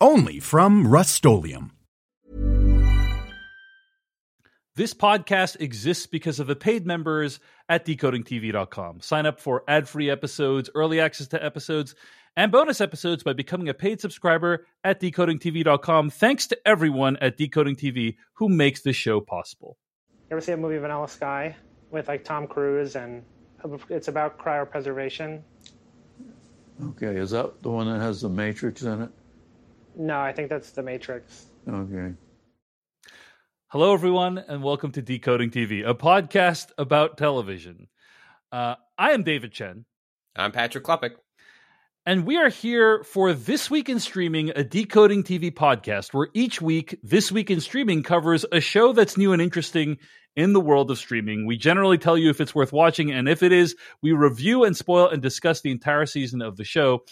Only from Rust-Oleum This podcast exists because of the paid members at decodingtv.com. Sign up for ad free episodes, early access to episodes, and bonus episodes by becoming a paid subscriber at decodingtv.com. Thanks to everyone at Decoding TV who makes this show possible. You ever see a movie Vanilla Sky with like Tom Cruise and it's about cryopreservation? Okay, is that the one that has the Matrix in it? No, I think that's the Matrix. Okay. Hello, everyone, and welcome to Decoding TV, a podcast about television. Uh, I am David Chen. I'm Patrick Klepek. And we are here for This Week in Streaming, a Decoding TV podcast, where each week, This Week in Streaming covers a show that's new and interesting in the world of streaming. We generally tell you if it's worth watching, and if it is, we review and spoil and discuss the entire season of the show.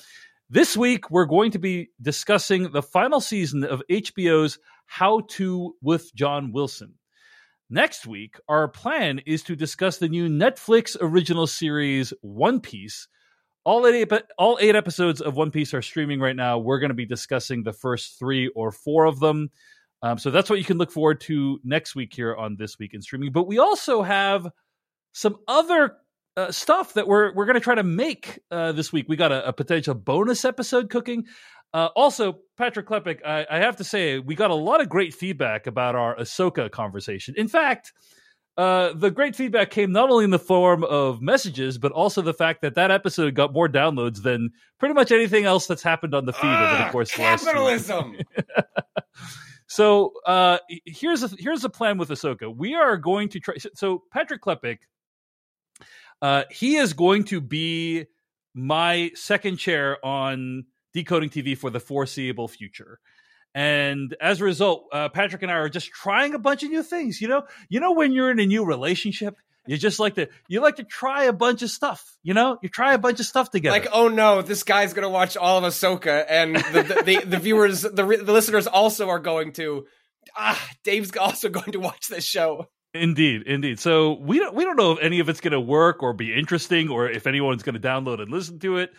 This week, we're going to be discussing the final season of HBO's How to with John Wilson. Next week, our plan is to discuss the new Netflix original series One Piece all eight, all eight episodes of One Piece are streaming right now. We're going to be discussing the first three or four of them. Um, so that's what you can look forward to next week here on This Week in Streaming. But we also have some other uh, stuff that we're we're going to try to make uh, this week. We got a, a potential bonus episode cooking. Uh, also, Patrick Klepek, I, I, have to say, we got a lot of great feedback about our Ahsoka conversation. In fact, uh, the great feedback came not only in the form of messages, but also the fact that that episode got more downloads than pretty much anything else that's happened on the feed over the course capitalism. of last so uh, here's a here's a plan with Ahsoka. We are going to try. So Patrick Klepek, uh, he is going to be my second chair on decoding TV for the foreseeable future. And as a result, uh, Patrick and I are just trying a bunch of new things. You know, you know when you're in a new relationship, you just like to you like to try a bunch of stuff. You know, you try a bunch of stuff together. Like, oh no, this guy's gonna watch all of Ahsoka, and the the, the, the viewers, the, the listeners also are going to. Ah, Dave's also going to watch this show. Indeed, indeed. So we don't we don't know if any of it's going to work or be interesting, or if anyone's going to download and listen to it.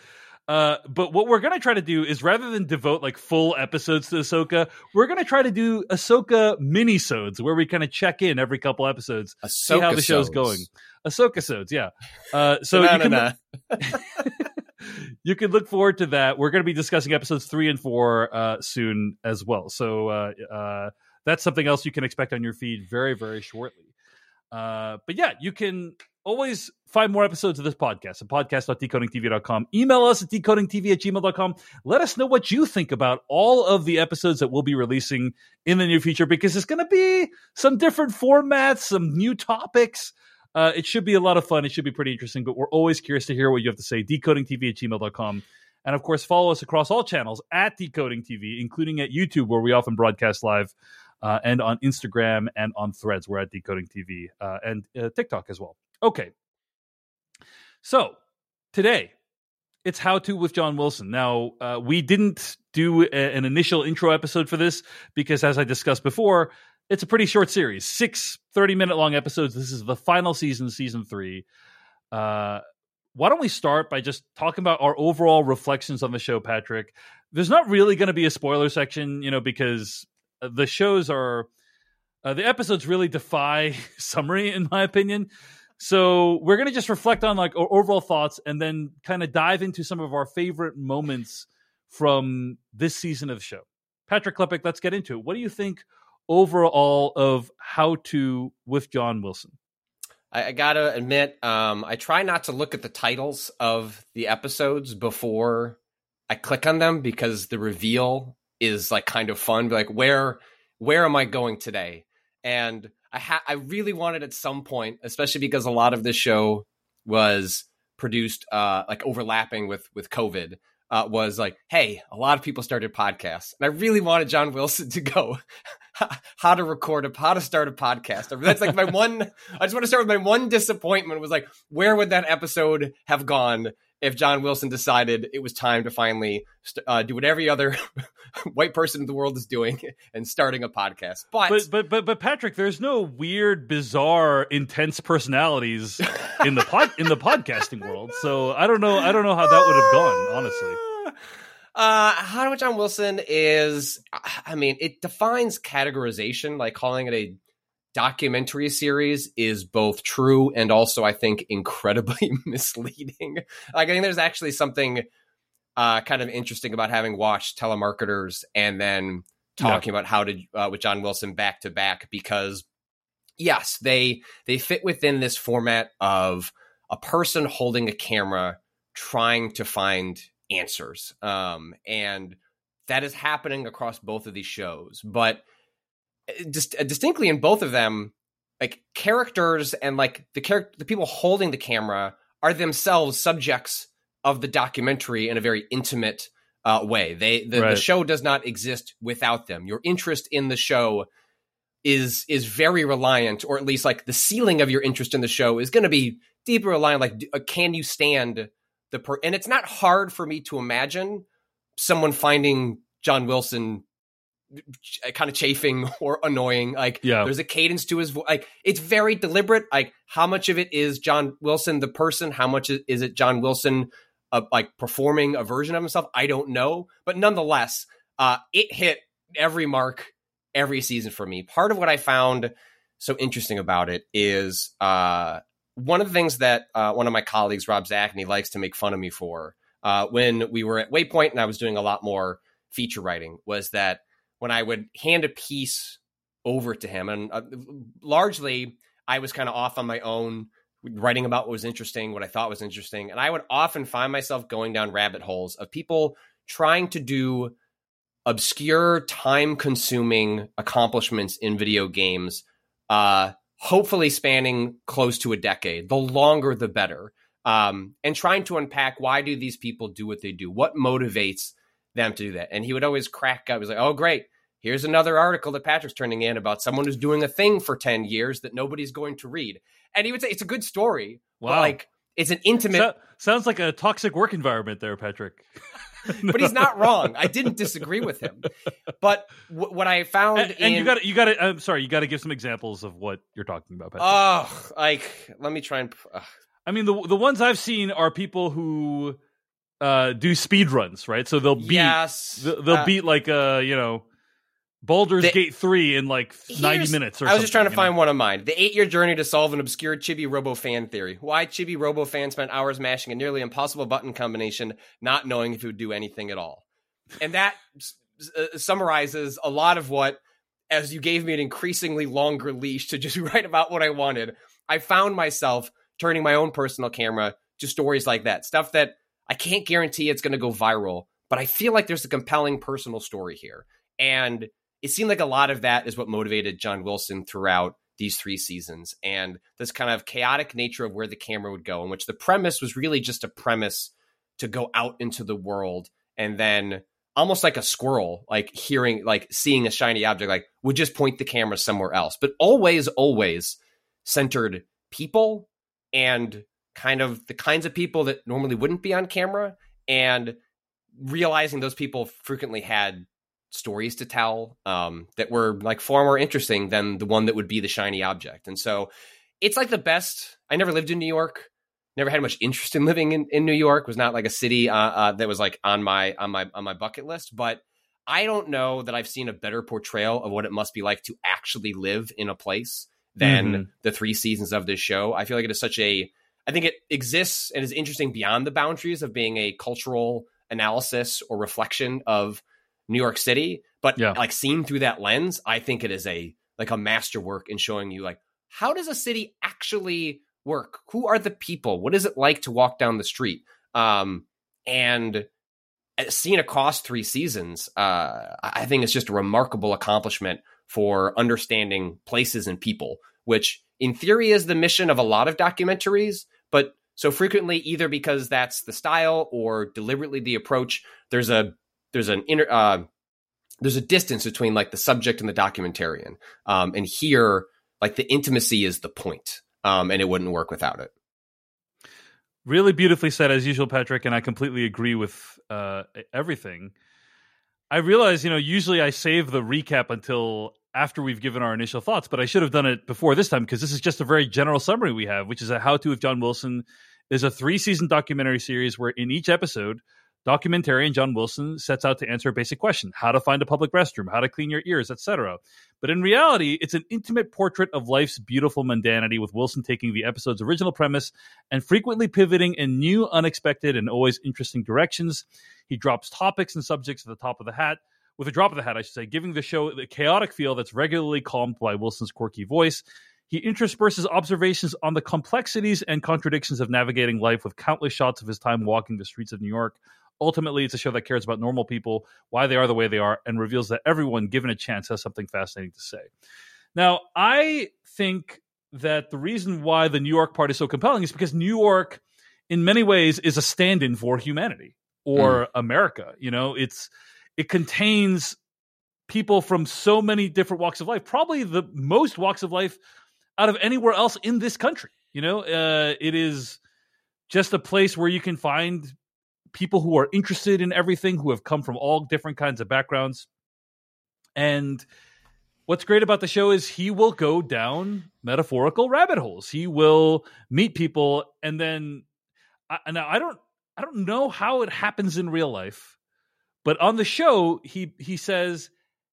Uh, but what we're gonna try to do is rather than devote like full episodes to Ahsoka, we're gonna try to do Ahsoka minisodes where we kind of check in every couple episodes, Ahsoka see how the show's going. Ahsoka sodes, yeah. Uh, so you can, you can look forward to that. We're gonna be discussing episodes three and four uh, soon as well. So uh, uh, that's something else you can expect on your feed very very shortly. Uh, but yeah, you can always find more episodes of this podcast at podcast.decodingtv.com. Email us at decodingtv at gmail.com. Let us know what you think about all of the episodes that we'll be releasing in the near future because it's going to be some different formats, some new topics. Uh, it should be a lot of fun. It should be pretty interesting, but we're always curious to hear what you have to say. Decodingtv at gmail.com. And of course, follow us across all channels at Decoding TV, including at YouTube, where we often broadcast live, uh, and on Instagram and on Threads. We're at Decoding TV uh, and uh, TikTok as well. Okay. So today, it's How To with John Wilson. Now, uh, we didn't do a, an initial intro episode for this because, as I discussed before, it's a pretty short series six 30 minute long episodes. This is the final season, season three. Uh, why don't we start by just talking about our overall reflections on the show, Patrick? There's not really going to be a spoiler section, you know, because the shows are. Uh, the episodes really defy summary, in my opinion. So we're gonna just reflect on like overall thoughts and then kind of dive into some of our favorite moments from this season of the show. Patrick Klepek, let's get into it. What do you think overall of How to with John Wilson? I, I gotta admit, um, I try not to look at the titles of the episodes before I click on them because the reveal is like kind of fun. Like where where am I going today? And I ha- I really wanted at some point, especially because a lot of this show was produced uh, like overlapping with with COVID. uh, was like, "Hey, a lot of people started podcasts, and I really wanted John Wilson to go how to record a how to start a podcast." That's like my one. I just want to start with my one disappointment was like, where would that episode have gone if John Wilson decided it was time to finally uh, do what every other white person in the world is doing and starting a podcast. But, but but but but Patrick, there's no weird, bizarre, intense personalities in the pod in the podcasting world. So I don't know. I don't know how that would have gone. Honestly. Uh, how John Wilson is, I mean, it defines categorization, like calling it a documentary series is both true and also I think incredibly misleading. Like I think there's actually something uh, kind of interesting about having watched telemarketers and then talking yeah. about how to uh, with John Wilson back to back because yes, they they fit within this format of a person holding a camera trying to find answers. Um, and that is happening across both of these shows, but uh, distinctly in both of them, like characters and like the character, the people holding the camera are themselves subjects of the documentary in a very intimate uh, way. They the, right. the show does not exist without them. Your interest in the show is is very reliant, or at least like the ceiling of your interest in the show is going to be deeply reliant. Like, uh, can you stand the per? And it's not hard for me to imagine someone finding John Wilson kind of chafing or annoying. Like, yeah. there's a cadence to his voice. Like, it's very deliberate. Like, how much of it is John Wilson the person? How much is it John Wilson uh, like performing a version of himself? I don't know, but nonetheless, uh, it hit every mark every season for me. Part of what I found so interesting about it is uh, one of the things that uh, one of my colleagues, Rob Zacny, likes to make fun of me for uh, when we were at Waypoint and I was doing a lot more feature writing was that when I would hand a piece over to him, and uh, largely I was kind of off on my own, writing about what was interesting, what I thought was interesting, and I would often find myself going down rabbit holes of people trying to do obscure, time-consuming accomplishments in video games, uh, hopefully spanning close to a decade. The longer, the better. Um, and trying to unpack why do these people do what they do? What motivates them to do that. And he would always crack up. He was like, oh, great. Here's another article that Patrick's turning in about someone who's doing a thing for 10 years that nobody's going to read. And he would say, it's a good story. Wow. like, it's an intimate. So, sounds like a toxic work environment there, Patrick. but he's not wrong. I didn't disagree with him. But w- what I found, and, and in... you got you got to. I'm sorry, you got to give some examples of what you're talking about. Patrick. Oh, like let me try and. Uh... I mean, the the ones I've seen are people who uh, do speed runs, right? So they'll beat yes. they'll uh, beat like uh, you know Baldur's the, Gate 3 in like 90 minutes or I was just trying to find know? one of mine. The eight year journey to solve an obscure Chibi Robo fan theory. Why Chibi Robo fan spent hours mashing a nearly impossible button combination, not knowing if it would do anything at all. And that uh, summarizes a lot of what, as you gave me an increasingly longer leash to just write about what I wanted, I found myself turning my own personal camera to stories like that. Stuff that I can't guarantee it's going to go viral, but I feel like there's a compelling personal story here. And it seemed like a lot of that is what motivated John Wilson throughout these three seasons and this kind of chaotic nature of where the camera would go, in which the premise was really just a premise to go out into the world and then almost like a squirrel, like hearing, like seeing a shiny object, like would just point the camera somewhere else, but always, always centered people and kind of the kinds of people that normally wouldn't be on camera and realizing those people frequently had stories to tell um, that were like far more interesting than the one that would be the shiny object. And so it's like the best. I never lived in New York. Never had much interest in living in, in New York. Was not like a city uh, uh, that was like on my on my on my bucket list. But I don't know that I've seen a better portrayal of what it must be like to actually live in a place than mm-hmm. the three seasons of this show. I feel like it is such a I think it exists and is interesting beyond the boundaries of being a cultural analysis or reflection of New York City. But yeah. like seen through that lens, I think it is a like a masterwork in showing you like how does a city actually work? Who are the people? What is it like to walk down the street? Um, and uh, seen across three seasons, uh, I think it's just a remarkable accomplishment for understanding places and people, which in theory is the mission of a lot of documentaries but So frequently, either because that's the style or deliberately the approach, there's a there's an inner uh, there's a distance between like the subject and the documentarian. Um, and here, like the intimacy is the point, um, and it wouldn't work without it. Really beautifully said, as usual, Patrick, and I completely agree with uh, everything. I realize, you know, usually I save the recap until after we've given our initial thoughts, but I should have done it before this time because this is just a very general summary we have, which is a how to of John Wilson is a three season documentary series where in each episode, documentarian John Wilson sets out to answer a basic question how to find a public restroom, how to clean your ears, etc. But in reality, it's an intimate portrait of life's beautiful mundanity, with Wilson taking the episode's original premise and frequently pivoting in new, unexpected, and always interesting directions. He drops topics and subjects at the top of the hat. With a drop of the hat, I should say, giving the show the chaotic feel that's regularly calmed by Wilson's quirky voice. He intersperses observations on the complexities and contradictions of navigating life with countless shots of his time walking the streets of New York, Ultimately, it's a show that cares about normal people, why they are the way they are, and reveals that everyone given a chance has something fascinating to say. Now, I think that the reason why the New York part is so compelling is because New York, in many ways, is a stand in for humanity or mm. America. You know, it's it contains people from so many different walks of life, probably the most walks of life out of anywhere else in this country. You know, uh, it is just a place where you can find people who are interested in everything, who have come from all different kinds of backgrounds. And what's great about the show is he will go down metaphorical rabbit holes. He will meet people, and then I, now I don't I don't know how it happens in real life, but on the show he he says,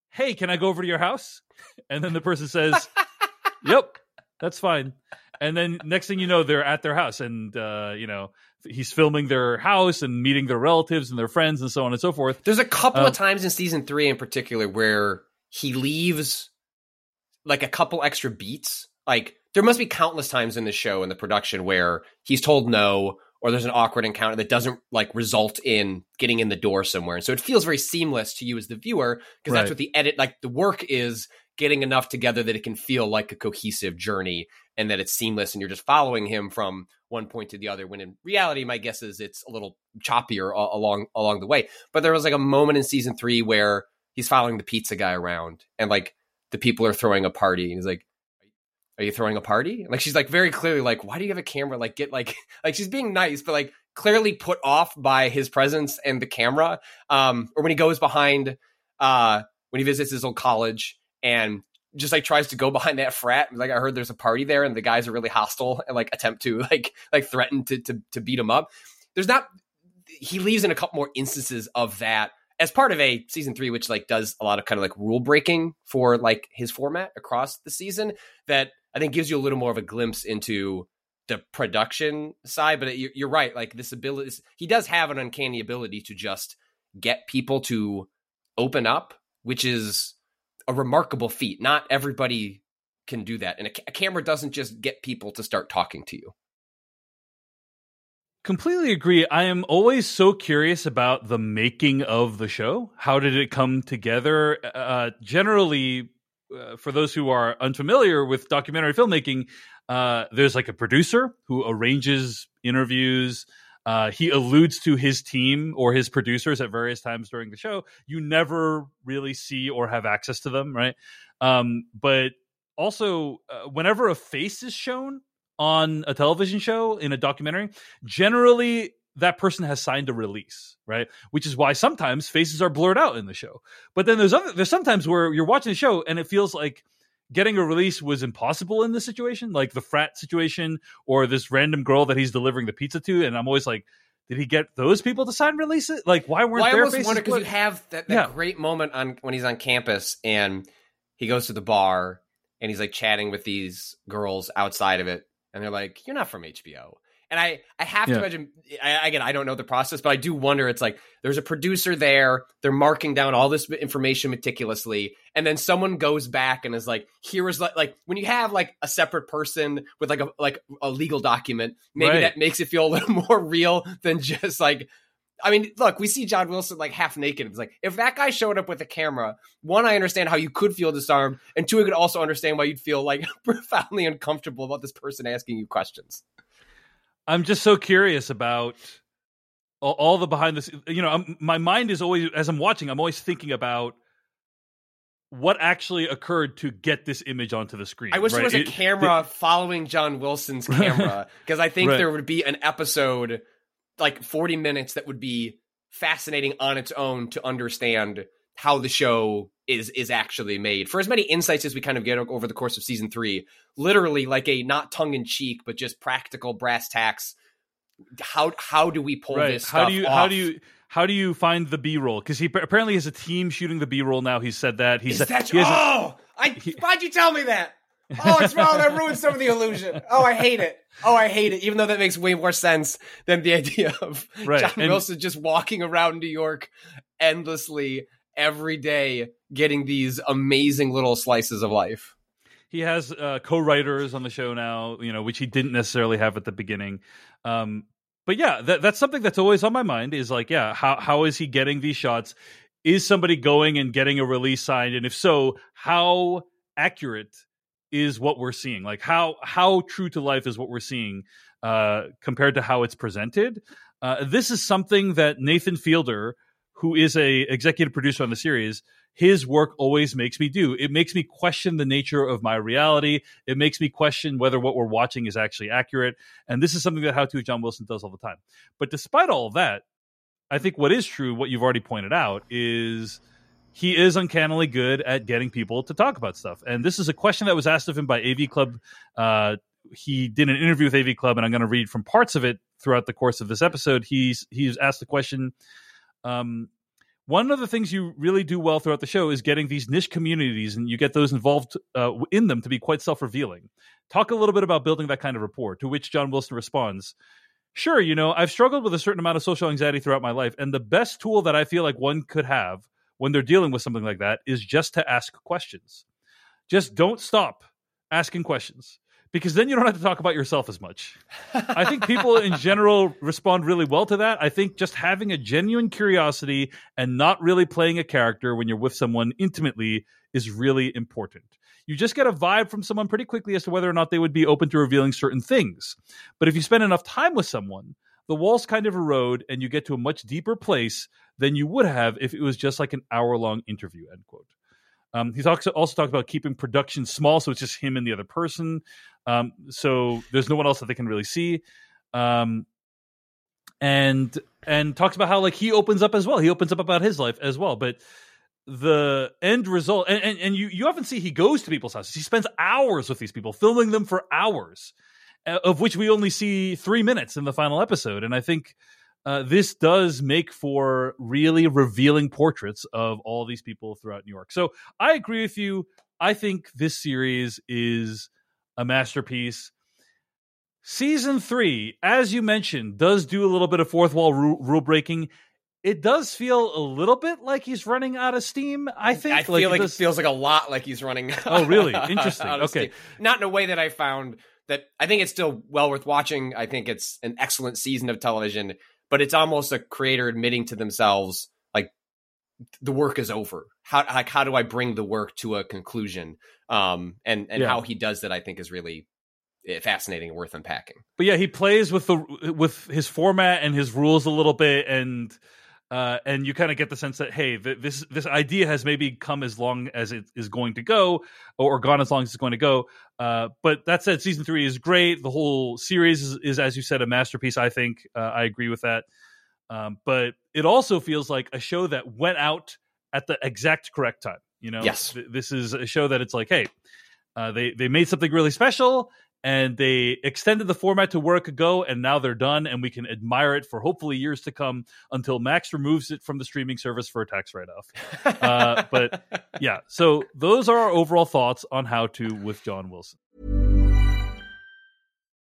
"Hey, can I go over to your house?" And then the person says, "Yep, that's fine." And then next thing you know, they're at their house, and uh, you know he's filming their house and meeting their relatives and their friends and so on and so forth. There's a couple um, of times in season three in particular where he leaves like a couple extra beats. Like there must be countless times in the show in the production where he's told no or there's an awkward encounter that doesn't like result in getting in the door somewhere. And so it feels very seamless to you as the viewer because right. that's what the edit like the work is getting enough together that it can feel like a cohesive journey and that it's seamless and you're just following him from one point to the other when in reality my guess is it's a little choppier along along the way but there was like a moment in season 3 where he's following the pizza guy around and like the people are throwing a party and he's like are you throwing a party like she's like very clearly like why do you have a camera like get like like she's being nice but like clearly put off by his presence and the camera um or when he goes behind uh when he visits his old college and just like tries to go behind that frat. Like I heard there's a party there and the guys are really hostile and like attempt to like like threaten to to, to beat him up. There's not he leaves in a couple more instances of that as part of a season three, which like does a lot of kind of like rule breaking for like his format across the season that I think gives you a little more of a glimpse into the production side. But you're right, like this ability, he does have an uncanny ability to just get people to open up, which is a remarkable feat. Not everybody can do that. And a, a camera doesn't just get people to start talking to you. Completely agree. I am always so curious about the making of the show. How did it come together? Uh, generally, uh, for those who are unfamiliar with documentary filmmaking, uh, there's like a producer who arranges interviews, uh, he alludes to his team or his producers at various times during the show. You never really see or have access to them, right? Um, but also, uh, whenever a face is shown on a television show in a documentary, generally that person has signed a release, right? Which is why sometimes faces are blurred out in the show. But then there's other there's sometimes where you're watching the show and it feels like getting a release was impossible in this situation, like the frat situation or this random girl that he's delivering the pizza to. And I'm always like, did he get those people to sign release it? Like, why weren't well, I almost wonder because you have that, that yeah. great moment on when he's on campus and he goes to the bar and he's like chatting with these girls outside of it, and they're like, "You're not from HBO." And I, I have yeah. to imagine. I, again, I don't know the process, but I do wonder. It's like there's a producer there. They're marking down all this information meticulously, and then someone goes back and is like, "Here is like, like when you have like a separate person with like a like a legal document, maybe right. that makes it feel a little more real than just like." I mean, look, we see John Wilson like half naked. It's like if that guy showed up with a camera, one, I understand how you could feel disarmed, and two, I could also understand why you'd feel like profoundly uncomfortable about this person asking you questions. I'm just so curious about all, all the behind the scenes. You know, I'm, my mind is always as I'm watching. I'm always thinking about what actually occurred to get this image onto the screen. I wish right? there was a It- camera following John Wilson's camera because I think Right. there would be an episode like 40 minutes that would be fascinating on its own to understand how the show is is actually made. For as many insights as we kind of get over the course of season 3, literally like a not tongue in cheek but just practical brass tacks how how do we pull right. this How do you how off? do you how do you find the B roll? Because he apparently has a team shooting the B roll now. He said that he said that he has a- oh I why'd you tell me that oh it's wrong that ruins some of the illusion oh I hate it oh I hate it even though that makes way more sense than the idea of Right, John and- Wilson just walking around New York endlessly every day getting these amazing little slices of life he has uh, co-writers on the show now, you know, which he didn't necessarily have at the beginning. Um, but yeah, that, that's something that's always on my mind. Is like, yeah, how how is he getting these shots? Is somebody going and getting a release signed, and if so, how accurate is what we're seeing? Like, how how true to life is what we're seeing uh, compared to how it's presented? Uh, this is something that Nathan Fielder, who is a executive producer on the series, his work always makes me do. It makes me question the nature of my reality. It makes me question whether what we're watching is actually accurate. And this is something that How to John Wilson does all the time. But despite all of that, I think what is true, what you've already pointed out, is he is uncannily good at getting people to talk about stuff. And this is a question that was asked of him by AV Club. Uh, he did an interview with AV Club, and I'm going to read from parts of it throughout the course of this episode. He's he's asked the question. Um, one of the things you really do well throughout the show is getting these niche communities and you get those involved uh, in them to be quite self-revealing. Talk a little bit about building that kind of rapport to which john wilson responds sure you know i've struggled with a certain amount of social anxiety throughout my life and the best tool that i feel like one could have when they're dealing with something like that is just to ask questions. Just don't stop asking questions because then you don't have to talk about yourself as much. I think people in general respond really well to that. I think just having a genuine curiosity and not really playing a character when you're with someone intimately is really important. You just get a vibe from someone pretty quickly as to whether or not they would be open to revealing certain things. But if you spend enough time with someone, the walls kind of erode and you get to a much deeper place than you would have if it was just like an hour long interview, end quote. Um, he talks also talked about keeping production small, so it's just him and the other person. Um, so there's no one else that they can really see. Um, and and talks about how like he opens up as well. He opens up about his life as well. But the end result, and, and, and you you often see he goes to people's houses. He spends hours with these people, filming them for hours, uh, of which we only see three minutes in the final episode. And I think uh, this does make for really revealing portraits of all these people throughout New York. So I agree with you. I think this series is a masterpiece. Season three, as you mentioned, does do a little bit of fourth wall ru- rule breaking. It does feel a little bit like he's running out of steam. I think. I feel like, does- it feels like a lot like he's running. Out. Oh, really? Interesting. steam. Okay. Not in a way that I found that I think it's still well worth watching. I think it's an excellent season of television, but it's almost a creator admitting to themselves like the work is over. How like how do I bring the work to a conclusion? Um, and and Yeah. how he does that, I think, is really eh, fascinating and worth unpacking. but yeah, he plays with the with his format and his rules a little bit, and uh, and you kind of get the sense that hey, th- this this idea has maybe come as long as it is going to go, or, or gone as long as it's going to go. Uh, but that said, season three is great. The whole series is, is as you said, a masterpiece. I think uh, I agree with that. Um, but it also feels like a show that went out at the exact correct time. You know, Yes. Th- this is a show that it's like, hey, uh, they they made something really special and they extended the format to where it could go and now they're done and we can admire it for hopefully years to come until max removes it from the streaming service for a tax write-off. Uh, but- yeah so those are our overall thoughts on how to with john wilson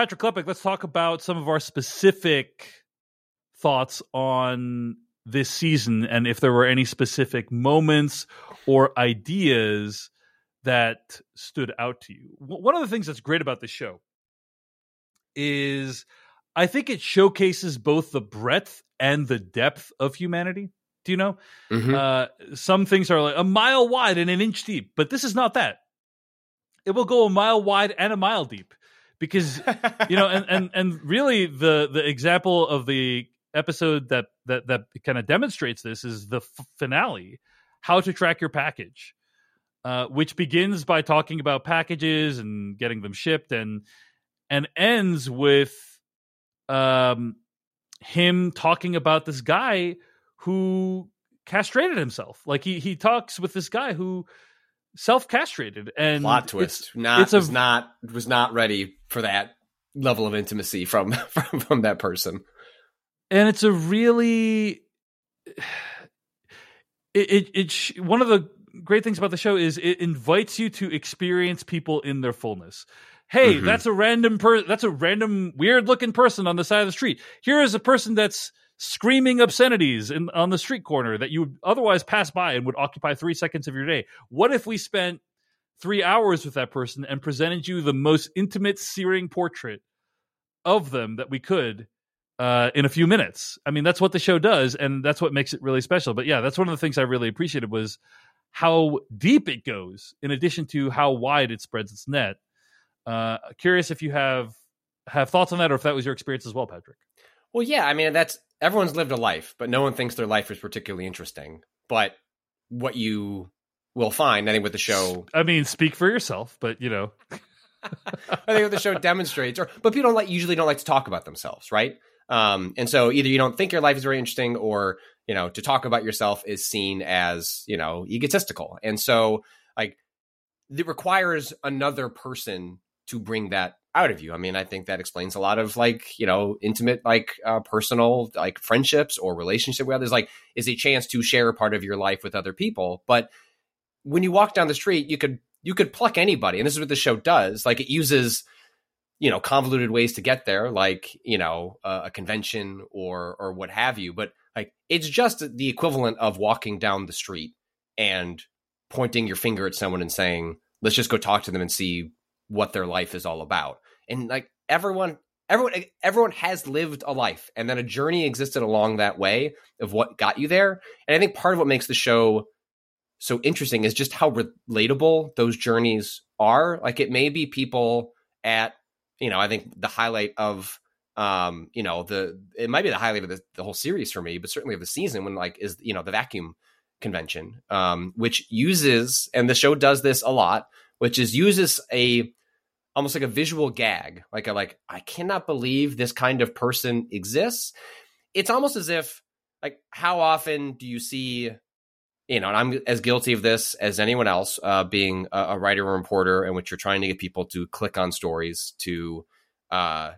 Patrick Klepek, let's talk about some of our specific thoughts on this season and if there were any specific moments or ideas that stood out to you. One of the things that's great about this show is I think it showcases both the breadth and the depth of humanity. Do you know? Mhm. Uh, some things are like a mile wide and an inch deep, but this is not that. It will go a mile wide and a mile deep because you know, and and and really the the example of the episode that that that kind of demonstrates this is the f- finale, how to track your package, uh, which begins by talking about packages and getting them shipped, and and ends with um him talking about this guy who castrated himself. Like he he talks with this guy who self castrated and plot it's- twist. Not it's a- was not was not ready for that level of intimacy from from, from that person. and it's a really it it, it sh- one of the great things about the show is it invites you to experience people in their fullness hey Mhm. that's a random per that's a random weird looking person on the side of the street here is a person that's screaming obscenities in on the street corner that you would otherwise pass by and would occupy 3 seconds of your day what if we spent 3 hours with that person and presented you the most intimate searing portrait of them that we could uh, in a few minutes. I mean, that's what the show does, and that's what makes it really special. But yeah, that's one of the things I really appreciated was how deep it goes, in addition to how wide it spreads its net. Uh, curious if you have have thoughts on that, or if that was your experience as well, Patrick. Well, yeah, I mean that's everyone's lived a life, but no one thinks their life is particularly interesting. But what you will find, I think, with the show, I mean, speak for yourself, but you know, I think what the show demonstrates, or but people don't like usually don't like to talk about themselves, right? Um, and so either you don't think your life is very interesting, or you know, to talk about yourself is seen as you know egotistical, and so like it requires another person to bring that out of you. I mean, I think that explains a lot of like you know intimate, like uh, personal, like friendships or relationship with others. Like, is a chance to share a part of your life with other people, but when you walk down the street, you could you could pluck anybody, and this is what the show does. Like it uses, you know, convoluted ways to get there, like you know, a, a convention or or what have you. But like it's just the equivalent of walking down the street and pointing your finger at someone and saying, "Let's just go talk to them and see what their life is all about." And like everyone. Everyone, everyone has lived a life, and then a journey existed along that way of what got you there. And I think part of what makes the show so interesting is just how relatable those journeys are. Like it may be people at, you know, I think the highlight of, um, you know, the it might be the highlight of the, the whole series for me, but certainly of the season when like is you know the vacuum convention, um, which uses and the show does this a lot, which is uses a almost like a visual gag, like a like I cannot believe this kind of person exists. It's almost as if like how often do you see you know, and I'm as guilty of this as anyone else, uh, being a, a writer or reporter in which you're trying to get people to click on stories to, uh,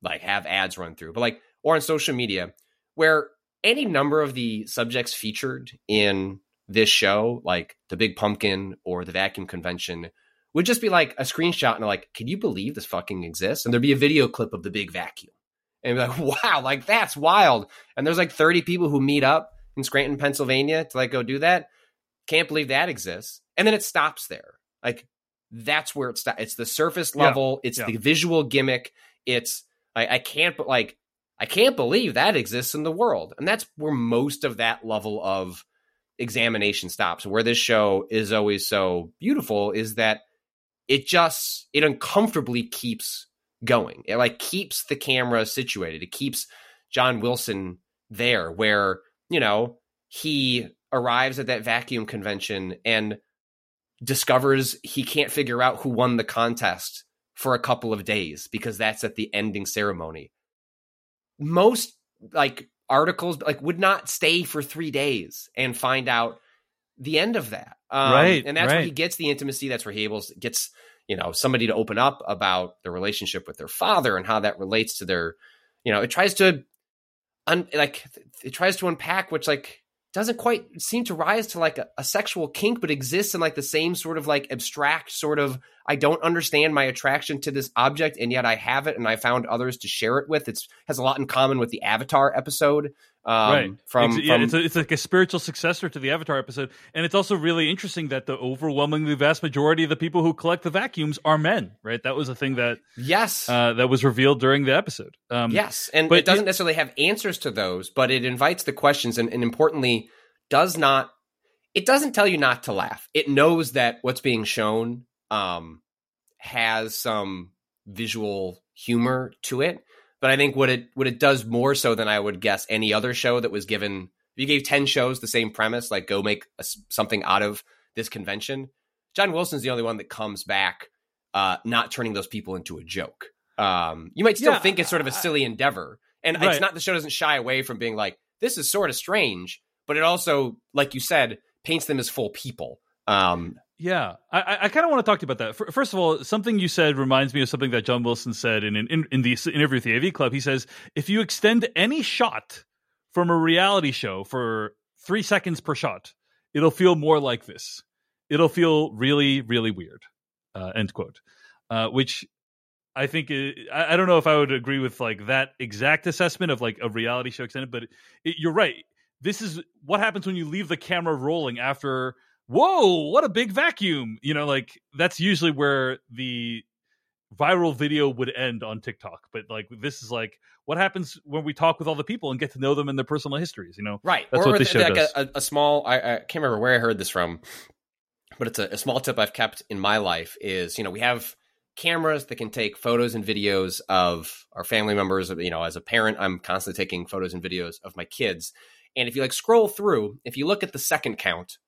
like have ads run through, but like, or on social media, where any number of the subjects featured in this show, like the Big Pumpkin or the Vacuum Convention, would just be like a screenshot and like, can you believe this fucking exists? And there'd be a video clip of the Big Vacuum, and be like, wow, like that's wild. And there's like 30 people who meet up in Scranton, Pennsylvania to like go do that. Can't believe that exists. And then it stops there. Like that's where it stops. It's the surface Yeah. level. It's Yeah. the visual gimmick. It's I, I can't but like I can't believe that exists in the world. And that's where most of that level of examination stops. Where this show is always so beautiful is that it just it uncomfortably keeps going. It like keeps the camera situated. It keeps John Wilson there where, you know, he arrives at that vacuum convention and discovers he can't figure out who won the contest for a couple of days because that's at the ending ceremony. Most like articles like would not stay for 3 days and find out the end of that. Um, Right, And that's where he gets the intimacy. That's where he able gets, you know, somebody to open up about their relationship with their father and how that relates to their, you know, it tries to, un, like, it tries to unpack, which like doesn't quite seem to rise to like a, a sexual kink, but exists in like the same sort of like abstract sort of, I don't understand my attraction to this object, and yet I have it, and I found others to share it with. It's has a lot in common with the Avatar episode. Um, right From, it's, yeah, from it's, a, it's like a spiritual successor to the avatar episode and it's also really interesting that the overwhelmingly vast majority of the people who collect the vacuums are men right that was a thing that yes, uh, that was revealed during the episode um, Yes, and but it doesn't it- necessarily have answers to those, but it invites the questions, and, and importantly, does not. It doesn't tell you not to laugh. It knows that what's being shown um, has some visual humor to it. But I think what it what it does more so than I would guess any other show that was given. If you gave ten shows the same premise, like go make a something out of this convention. John Wilson's the only one that comes back, uh, not turning those people into a joke. Um, you might still Yeah, think it's sort of a silly endeavor, and it's not the show doesn't shy away from being like this is sort of strange, but it also, like you said, paints them as full people. Um, Yeah, I, I- kind of want to talk to you about that. First of all, something you said reminds me of something that John Wilson said in, in, in the interview with the AV Club. He says, if you extend any shot from a reality show for three seconds per shot, it'll feel more like this. It'll feel really, really weird. Uh, end quote. Uh, which I think i I, I don't know if I would agree with like that exact assessment of like a reality show extended, but it, you're right. This is what happens when you leave the camera rolling after whoa, what a big vacuum. You know, like that's usually where the viral video would end on TikTok. But like this is like what happens when we talk with all the people and get to know them and their personal histories, you know? Right. That's or what this th- show like does. A, a small, I, I can't remember where I heard this from, but it's a, a small tip I've kept in my life is, you know, we have cameras that can take photos and videos of our family members. You know, as a parent, I'm constantly taking photos and videos of my kids. And if you like scroll through, if you look at the second count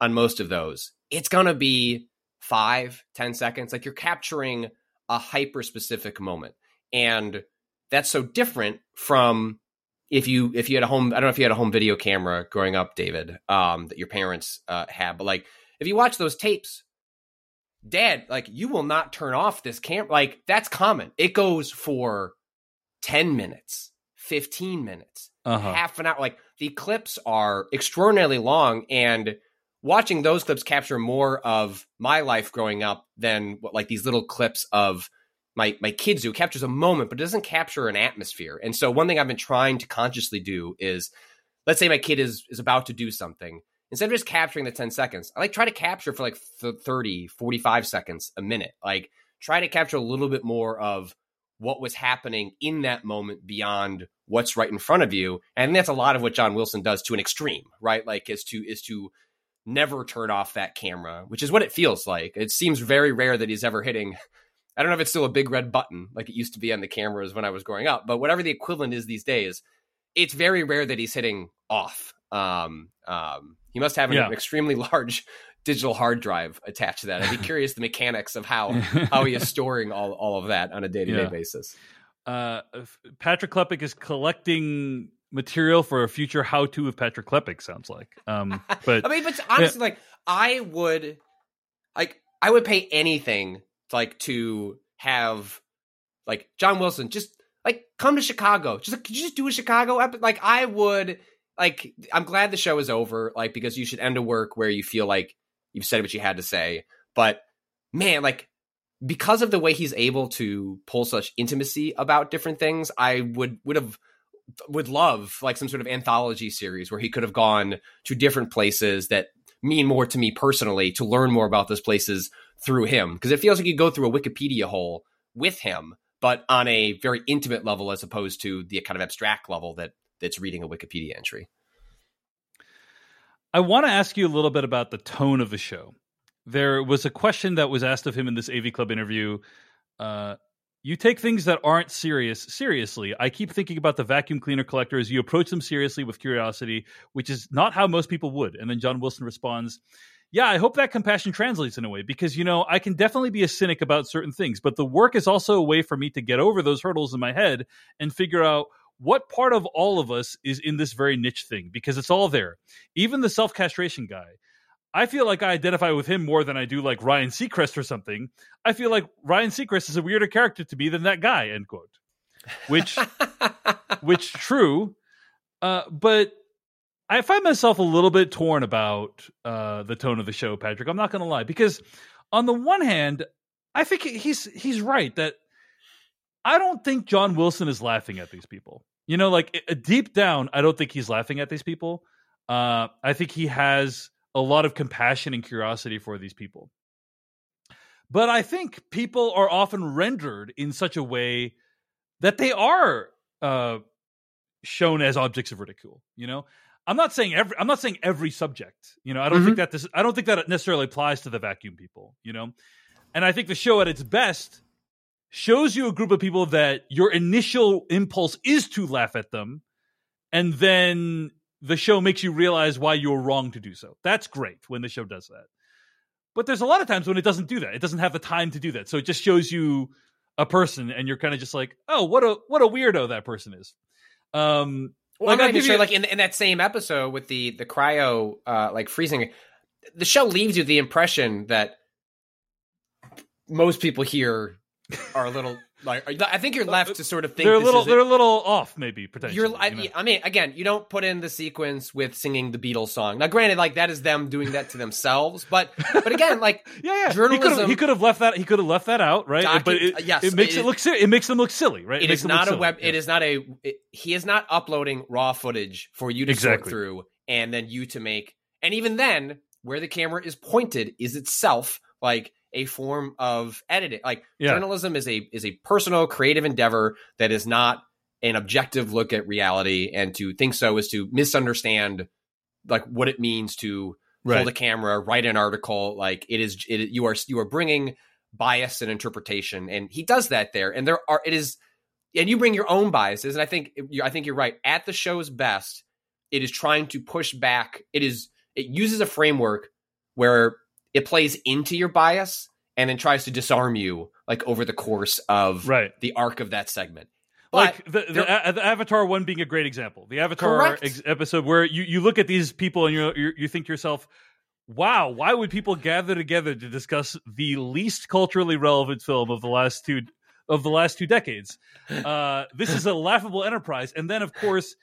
on most of those, it's going to be five, ten seconds. Like you're capturing a hyper specific moment. And that's so different from if you if you had a home I don't know if you had a home video camera growing up, David, um, that your parents uh, had, but like if you watch those tapes, Dad, like you will not turn off this camera. Like that's common. It goes for ten minutes, fifteen minutes, Uh-huh. half an hour. Like the clips are extraordinarily long, and watching those clips capture more of my life growing up than what like these little clips of my my kids do. It captures a moment, but it doesn't capture an atmosphere. And so one thing I've been trying to consciously do is let's say my kid is is about to do something. Instead of just capturing the 10 seconds, I like try to capture for like th- 30, 45 seconds a minute. Like try to capture a little bit more of what was happening in that moment beyond what's right in front of you. And that's a lot of what John Wilson does to an extreme, right? Like is to is to never turn off that camera, which is what it feels like. It seems very rare that he's ever hitting I don't know if it's still a big red button like it used to be on the cameras when I was growing up, but whatever the equivalent is these days, it's very rare that he's hitting off. Um, um, he must have an Yeah. extremely large digital hard drive attached to that. I'd be curious the mechanics of how how he is storing all, all of that on a day to day basis. Uh, Patrick Klepek is collecting material for a future how to of Patrick Klepek, sounds like. Um, but I mean, but honestly, like I would, like I would pay anything like to have like John Wilson just like come to Chicago. Just like, could you just do a Chicago episode? Like I would. Like I'm glad the show is over. Like because you should end a work where you feel like you've said what you had to say. But man, like because of the way he's able to pull such intimacy about different things, I would would have would love like some sort of anthology series where he could have gone to different places that mean more to me personally to learn more about those places through him because it feels like you go through a Wikipedia hole with him but on a very intimate level as opposed to the kind of abstract level that that's reading a Wikipedia entry. I want to ask you a little bit about the tone of the show. There was a question that was asked of him in this AV Club interview. Uh, you take things that aren't serious seriously. I keep thinking about the vacuum cleaner collectors. You approach them seriously with curiosity, which is not how most people would. And then John Wilson responds, Yeah, I hope that compassion translates in a way because, you know, I can definitely be a cynic about certain things, but the work is also a way for me to get over those hurdles in my head and figure out what part of all of us is in this very niche thing because it's all there. Even the self castration guy. I feel like I identify with him more than I do like Ryan Seacrest or something. I feel like Ryan Seacrest is a weirder character to me than that guy. End quote. Which, which true, uh, but I find myself a little bit torn about uh, the tone of the show, Patrick. I'm not going to lie because on the one hand, I think he's he's right that I don't think John Wilson is laughing at these people. You know, like deep down, I don't think he's laughing at these people. Uh, I think he has a lot of compassion and curiosity for these people. But I think people are often rendered in such a way that they are uh, shown as objects of ridicule. You know, I'm not saying every I'm not saying every subject. You know, I don't mm-hmm. think that this I don't think that it necessarily applies to the vacuum people. You know, and I think the show at its best shows you a group of people that your initial impulse is to laugh at them, and then the show makes you realize why you were wrong to do so. That's great when the show does that. But there's a lot of times when it doesn't do that. It doesn't have the time to do that. So it just shows you a person and you're kind of just like, "Oh, what a what a weirdo that person is." Um well, like, I'm not even sure. You... Like in, in that same episode with the the cryo, uh, like freezing, the show leaves you the impression that most people here are a little like I think you're left uh, to sort of think they're a little they're a little off maybe potentially. You're I, you know? I, mean again you don't put in the sequence with singing the Beatles song. Now granted like that is them doing that to themselves, but but again like yeah yeah journalism he could have left that he could have left that out right. Docu- but it, yes, it makes it, it look it makes them look silly right. It, it is not a web. Yeah. It is not a. he is not uploading raw footage for you to exactly. sort through and then you to make. And even then, where the camera is pointed is itself like a form of editing. Like yeah. journalism is a is a personal creative endeavor that is not an objective look at reality and to think so is to misunderstand like what it means to right. hold a camera, write an article, like it is it you are you are bringing bias and interpretation and he does that there and there are it is and you bring your own biases and I think I think you're right at the show's best it is trying to push back it is it uses a framework where it plays into your bias and then tries to disarm you like over the course of right. the arc of that segment. But like the, the, the, Avatar one being a great example. The Avatar ex- episode where you, you look at these people and you you think to yourself, "Wow, why would people gather together to discuss the least culturally relevant film of the last two of the last two decades?" Uh, this is a laughable enterprise, and then of course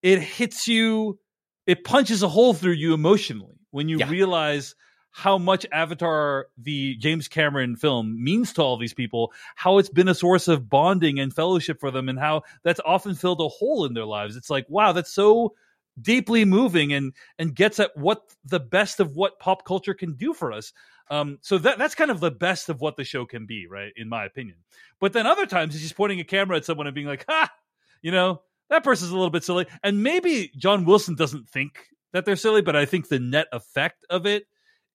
it hits you, it punches a hole through you emotionally when you yeah. realize how much Avatar, the James Cameron film, means to all these people, how it's been a source of bonding and fellowship for them, and how that's often filled a hole in their lives. It's like, wow, that's so deeply moving and and gets at what the best of what pop culture can do for us. Um, so that that's kind of the best of what the show can be, right? In my opinion. But then other times he's just pointing a camera at someone and being like, "Ha, you know, that person's a little bit silly." And maybe John Wilson doesn't think that they're silly, but I think the net effect of it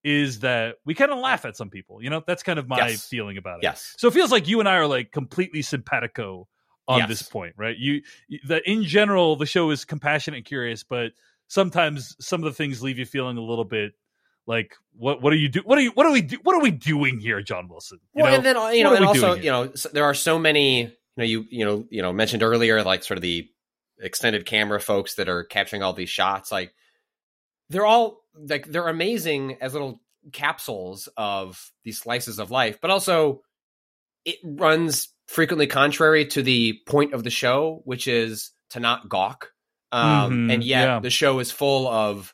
is that we kind of laugh at some people. You know, that's kind of my yes. feeling about it. Yes. So it feels like you and I are like completely simpatico on yes. this point, right? You that in general the show is compassionate and curious, but sometimes some of the things leave you feeling a little bit like what what are you do what are you what are we do what are we doing here john wilson you well know? and then you know and also you know there are so many you know you you know you know mentioned earlier like sort of the extended camera folks that are capturing all these shots like they're all like they're amazing as little capsules of these slices of life, but also it runs frequently contrary to the point of the show, which is to not gawk. Um, mm-hmm, and yet yeah. the show is full of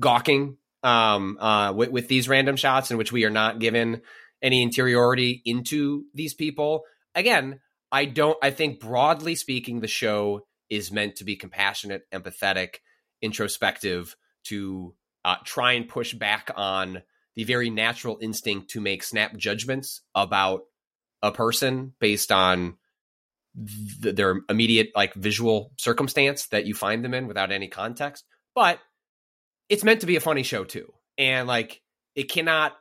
gawking um, uh, with, with these random shots in which we are not given any interiority into these people. Again, I don't. I think broadly speaking, the show is meant to be compassionate, empathetic, introspective, to uh, try and push back on the very natural instinct to make snap judgments about a person based on th- their immediate like visual circumstance that you find them in without any context. But it's meant to be a funny show too. And like it cannot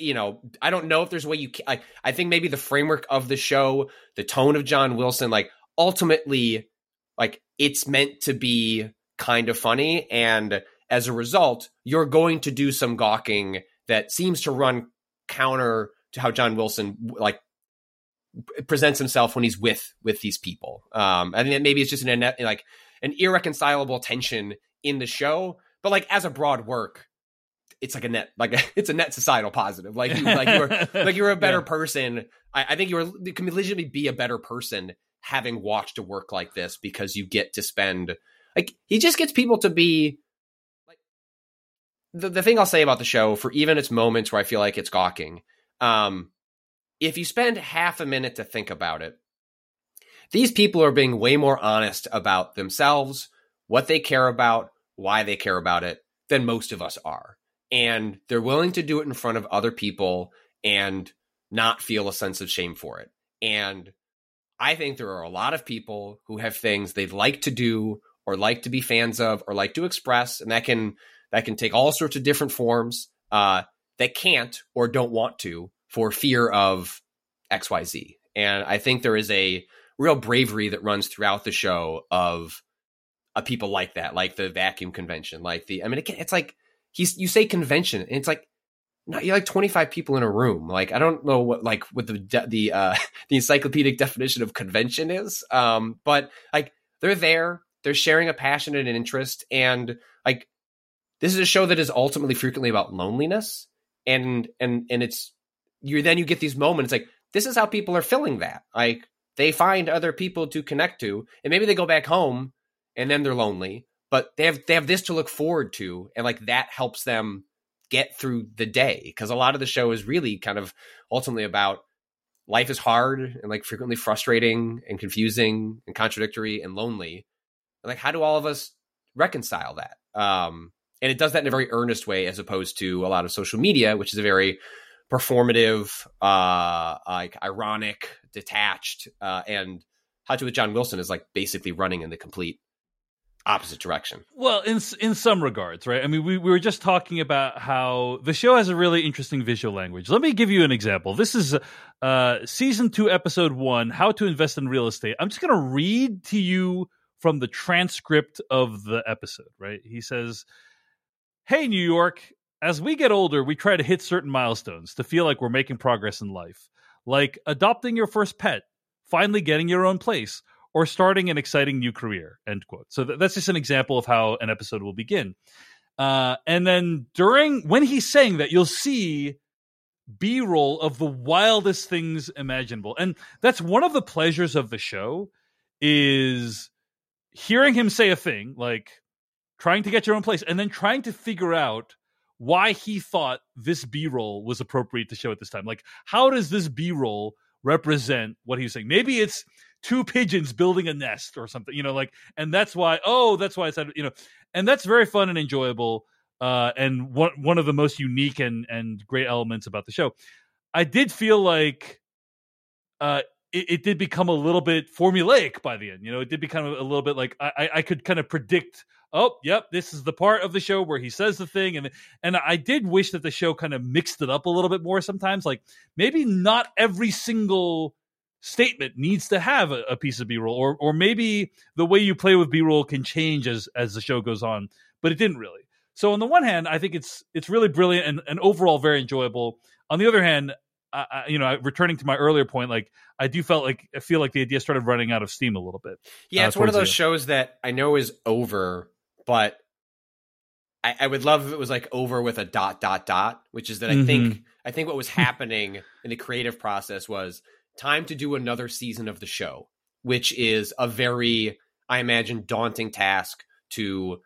you know i don't know if there's a way you can, like i think maybe the framework of the show the tone of john wilson like ultimately like it's meant to be kind of funny and as a result, you're going to do some gawking that seems to run counter to how John Wilson like presents himself when he's with with these people. Um, I think maybe it's just an like an irreconcilable tension in the show, but like as a broad work, it's like a net like it's a net societal positive like you like you're like you're a better Yeah. person I, I think you're you can legitimately be a better person having watched a work like this because you get to spend like he just gets people to be like the, the thing i'll say about the show for even its moments where i feel like it's gawking um if you spend half a minute to think about it these people are being way more honest about themselves what they care about why they care about it than most of us are and they're willing to do it in front of other people and not feel a sense of shame for it. And I think there are a lot of people who have things they'd like to do or like to be fans of or like to express, and that can that can take all sorts of different forms uh, that can't or don't want to for fear of XYZ. And I think there is a real bravery that runs throughout the show of uh, people like that, like the vacuum convention, like the I mean, it, it's like he's you say convention, and it's like not you're like 25 people in a room. Like I don't know what like what the de- the uh the encyclopedic definition of convention is. Um but like they're there, they're sharing a passion and an interest and like this is a show that is ultimately frequently about loneliness and and and it's you then you get these moments like this is how people are filling that. Like they find other people to connect to and maybe they go back home and then they're lonely, but they have they have this to look forward to and like that helps them get through the day because a lot of the show is really kind of ultimately about life is hard and like frequently frustrating and confusing and contradictory and lonely like how do all of us reconcile that um and it does that in a very earnest way as opposed to a lot of social media which is a very performative uh like ironic detached uh and how to with john wilson is like basically running in the complete opposite direction Well, in in some regards, right? I mean, we, we were just talking about how the show has a really interesting visual language. Let me give you an example. This is uh, season two, episode one, "How to Invest in Real Estate." I'm just going to read to you from the transcript of the episode. Right? He says, "Hey, New York. As we get older, we try to hit certain milestones to feel like we're making progress in life, like adopting your first pet, finally getting your own place." or starting an exciting new career end quote so th- that's just an example of how an episode will begin uh, and then during when he's saying that you'll see b-roll of the wildest things imaginable and that's one of the pleasures of the show is hearing him say a thing like trying to get your own place and then trying to figure out why he thought this b-roll was appropriate to show at this time. Like how does this b-roll represent what he was saying? Maybe it's two pigeons building a nest or something you know like and that's why oh that's why i said you know and that's very fun and enjoyable uh and one one of the most unique and and great elements about the show. I did feel like uh it, it did become a little bit formulaic by the end you know it did become a, little bit like i I- could kind of predict oh yep this is the part of the show where he says the thing and and i did wish that the show kind of mixed it up a little bit more sometimes like maybe not every single statement needs to have a, a piece of b-roll or or maybe the way you play with b-roll can change as as the show goes on but it didn't really. So on the one hand i think it's it's really brilliant and, and overall very enjoyable. On the other hand I, I, you know returning to my earlier point like i do felt like i feel like the idea started running out of steam a little bit Yeah, uh, it's one of those shows that I know is over, but I, I would love if it was like over with a dot dot dot, which is that I Mm-hmm. think I think what was happening in the creative process was time to do another season of the show, which is a very, I imagine, daunting task to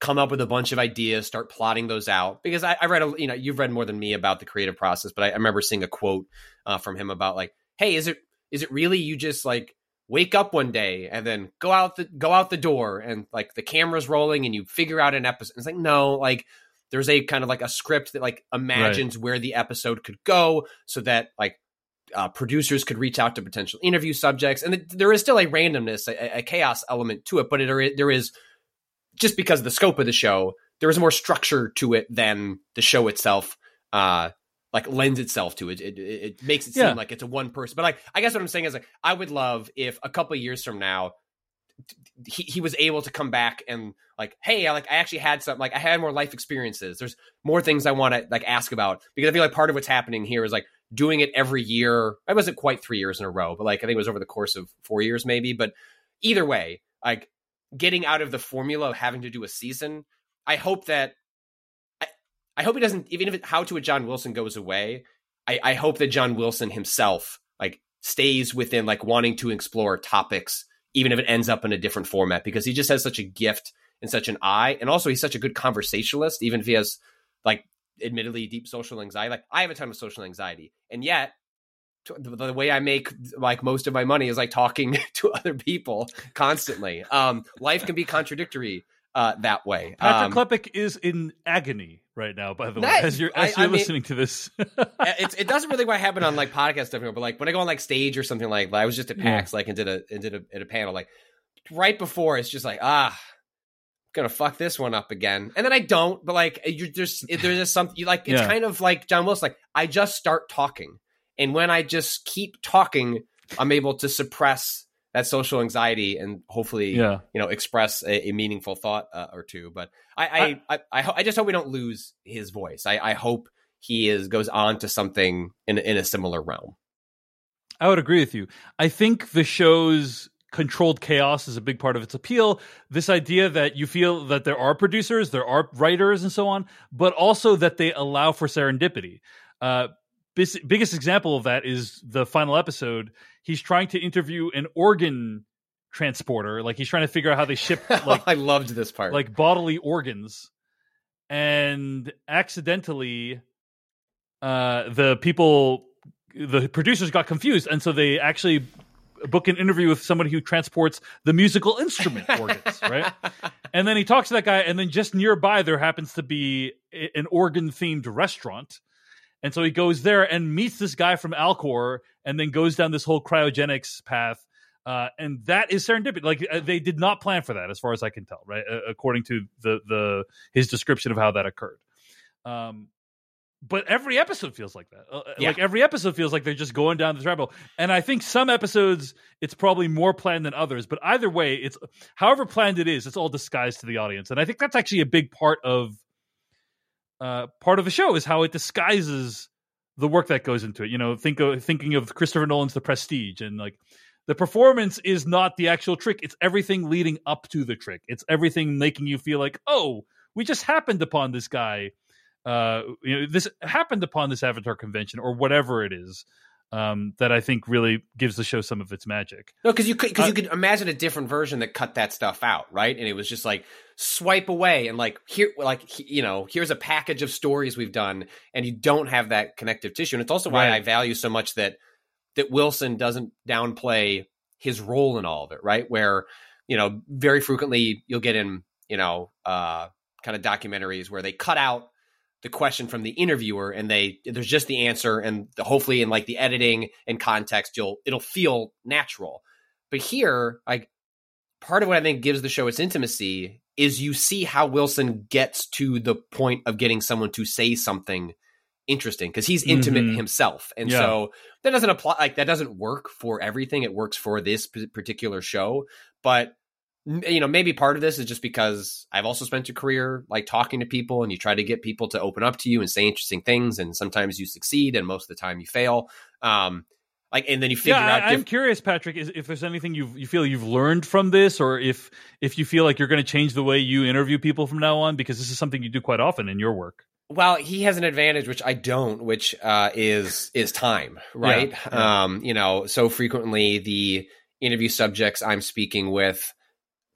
come up with a bunch of ideas, start plotting those out. Because I, I read, a, you know, you've read more than me about the creative process, but I, I remember seeing a quote uh, from him about like, "Hey, is it is it really you just like wake up one day and then go out the go out the door and like the camera's rolling and you figure out an episode?" It's like no, like there's a kind of like a script that like imagines where the episode could go, so that like uh, producers could reach out to potential interview subjects, and th- there is still a randomness, a, a chaos element to it, but it, there is just because of the scope of the show, there is more structure to it than the show itself. Uh, like lends itself to it. It, it, it makes it seem Yeah. like it's a one person. But like, I guess what I'm saying is like, I would love if a couple of years from now, he, he was able to come back and like, hey, I like I actually had some like I had more life experiences. There's more things I want to like ask about because I feel like part of what's happening here is like doing it every year. I wasn't quite three years in a row, but like I think it was over the course of four years maybe. But either way, like getting out of the formula of having to do a season, I hope that I I hope he doesn't even if it, how to a John Wilson goes away. I, I hope that John Wilson himself like stays within like wanting to explore topics, even if it ends up in a different format, because he just has such a gift and such an eye, and also he's such a good conversationalist, even if he has like admittedly deep social anxiety. Like I have a ton of social anxiety, and yet the way I make like most of my money is like talking to other people constantly. Um, life can be contradictory uh, that way. Patrick Um, Klepek is in agony right now. By the way, as you're as I- you're I mean- listening to this, it's, it doesn't really quite happen on like podcast stuff but like when I go on like stage or something like that, I was just at PAX like and did a and did a, at a panel like right before it's just like ah gonna fuck this one up again and then I don't but like you're just there's just something you like it's Yeah. kind of like John Wilson like I just start talking and when I just keep talking I'm able to suppress that social anxiety and hopefully yeah. you know express a, a meaningful thought uh, or two but I I, I I I just hope we don't lose his voice I I hope he is goes on to something in in a similar realm I would agree with you. I think the show's controlled chaos is a big part of its appeal. This idea that you feel that there are producers, there are writers, and so on, but also that they allow for serendipity. Uh, bis- biggest example of that is the final episode. He's trying to interview an organ transporter, like he's trying to figure out how they ship like I loved this part. like bodily organs. And accidentally uh the people the producers got confused and so they actually book an interview with somebody who transports the musical instrument organs right? And then he talks to that guy and then just nearby there happens to be an organ themed restaurant and so he goes there and meets this guy from alcor and then goes down this whole cryogenics path uh, and that is serendipity. Like uh, they did not plan for that, as far as I can tell, right? Uh, according to the the his description of how that occurred. Um, but every episode feels like that. Uh, Yeah. Like every episode feels like they're just going down this rabbit hole. And I think some episodes it's probably more planned than others. But either way, it's however planned it is, it's all disguised to the audience. And I think that's actually a big part of uh, part of the show is how it disguises the work that goes into it. You know, think of thinking of Christopher Nolan's The Prestige and like the performance is not the actual trick. It's everything leading up to the trick. It's everything making you feel like, oh, we just happened upon this guy. Uh, you know, this happened upon this Avatar convention or whatever it is. Um, that I think really gives the show some of its magic. No, because you could because Uh, you could imagine a different version that cut that stuff out, right? And it was just like swipe away and like here, like you know, here's a package of stories we've done, and you don't have that connective tissue. And it's also why Right. I value so much that that Wilson doesn't downplay his role in all of it, right? Where you know, very frequently you'll get in, you know, uh, kind of documentaries where they cut out the question from the interviewer and they there's just the answer and the, hopefully in like the editing and context you'll it'll feel natural but here like part of what i think gives the show its intimacy is you see how wilson gets to the point of getting someone to say something interesting because he's intimate Mhm. himself and Yeah. so that doesn't apply like that doesn't work for everything it works for this p- particular show but you know maybe part of this is just because i've also spent a career like talking to people and you try to get people to open up to you and say interesting things and sometimes you succeed and most of the time you fail um like and then you figure yeah, out I, am diff- curious, Patrick, is, if there's anything you you feel you've learned from this, or if if you feel like you're going to change the way you interview people from now on, because this is something you do quite often in your work. well he has an advantage which i don't which uh is is time right Yeah, yeah. um you know so frequently the interview subjects i'm speaking with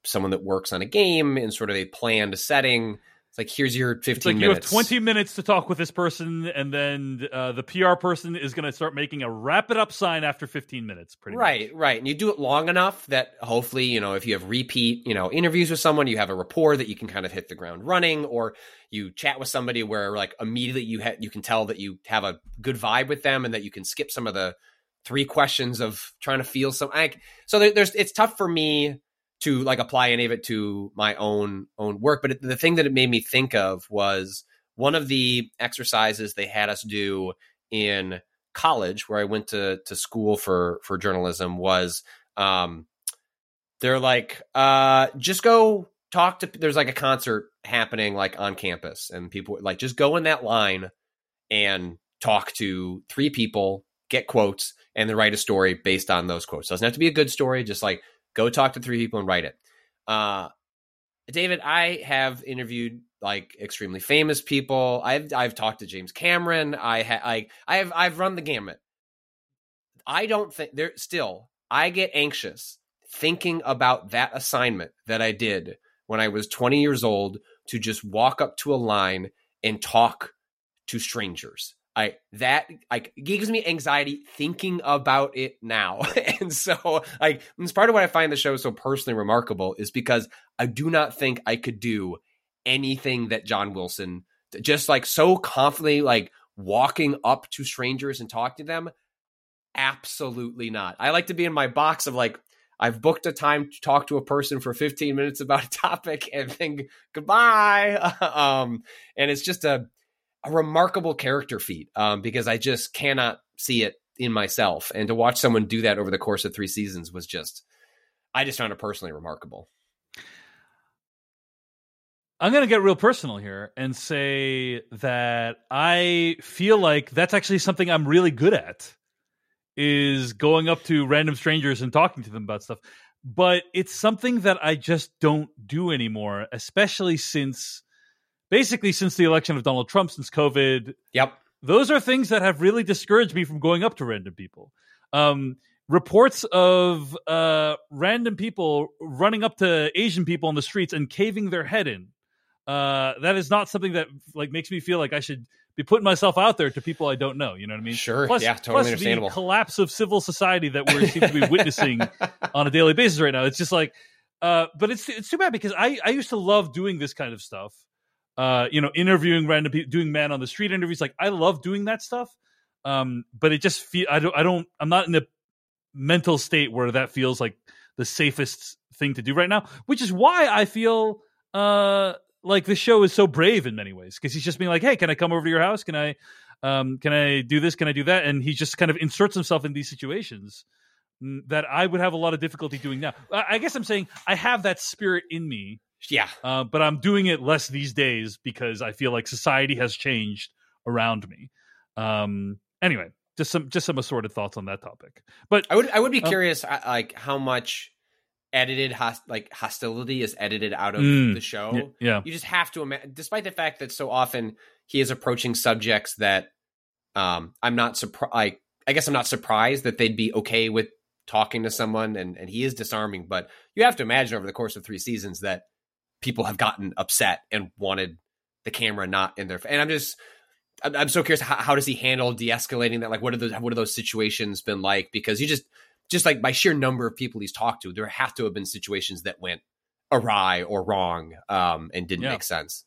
someone that works on a game in sort of a planned setting it's like here's your 15 It's like you have 20 minutes to talk with this person, and then uh, the PR person is going to start making a wrap it up sign after 15 minutes. Pretty much. Right, right. And you do it long enough that hopefully, you know, if you have repeat, you know, interviews with someone, you have a rapport that you can kind of hit the ground running, or you chat with somebody where like immediately you ha- you can tell that you have a good vibe with them and that you can skip some of the three questions of trying to feel some like so there, there's it's tough for me to like apply any of it to my own own work. But the thing that it made me think of was one of the exercises they had us do in college where I went to to school for for journalism was um they're like uh just go talk to there's like a concert happening like on campus and people like just go in that line and talk to three people get quotes and then write a story based on those quotes. Doesn't have to be a good story just like go talk to three people and write it uh David, I have interviewed like extremely famous people. I've I've talked to James Cameron. I ha- I I have I've run the gamut. I don't think there still I get anxious thinking about that assignment that I did when I was 20 years old to just walk up to a line and talk to strangers. I that like gives me anxiety thinking about it now. and so like it's part of what I find the show so personally remarkable is because I do not think I could do anything that John Wilson just like so confidently like walking up to strangers and talking to them. Absolutely not. I like to be in my box of like I've booked a time to talk to a person for 15 minutes about a topic and then goodbye. um, and it's just a, a remarkable character feat um, because I just cannot see it in myself. And to watch someone do that over the course of three seasons was just, I just found it personally remarkable. I'm going to get real personal here and say that I feel like that's actually something I'm really good at is going up to random strangers and talking to them about stuff. But it's something that I just don't do anymore, especially since basically since the election of Donald Trump, since COVID. Yep. Those are things that have really discouraged me from going up to random people. Um, reports of uh, random people running up to Asian people on the streets and caving their head in uh, that is not something that like makes me feel like I should be putting myself out there to people I don't know. You know what I mean? Sure. Plus, yeah, totally plus understandable. The collapse of civil society that we seem to be witnessing on a daily basis right now. It's just like, uh, but it's it's too bad because I I used to love doing this kind of stuff. Uh, you know, interviewing random people, doing man on the street interviews. Like I love doing that stuff. Um, but it just feel I don't I don't I'm not in a mental state where that feels like the safest thing to do right now, which is why I feel uh like the show is so brave in many ways because he's just being like, "Hey, can I come over to your house? Can I, um, can I do this? Can I do that?" And he just kind of inserts himself in these situations mm, that I would have a lot of difficulty doing now. I guess I'm saying I have that spirit in me, yeah, uh, but I'm doing it less these days because I feel like society has changed around me. Um, anyway, just some just some assorted thoughts on that topic. But I would I would be um, curious uh, like how much edited host- like hostility is edited out of Mm, the show. yeah. You just have to imagine despite the fact that so often he is approaching subjects that um I'm not surprised I I guess I'm not surprised that they'd be okay with talking to someone and and he is disarming, but you have to imagine over the course of 3 seasons that people have gotten upset and wanted the camera not in their and I'm just I'm, I'm so curious how, how does he handle de-escalating that like what are those what are those situations been like because you just just like by sheer number of people he's talked to there have to have been situations that went awry or wrong um and didn't Yeah. make sense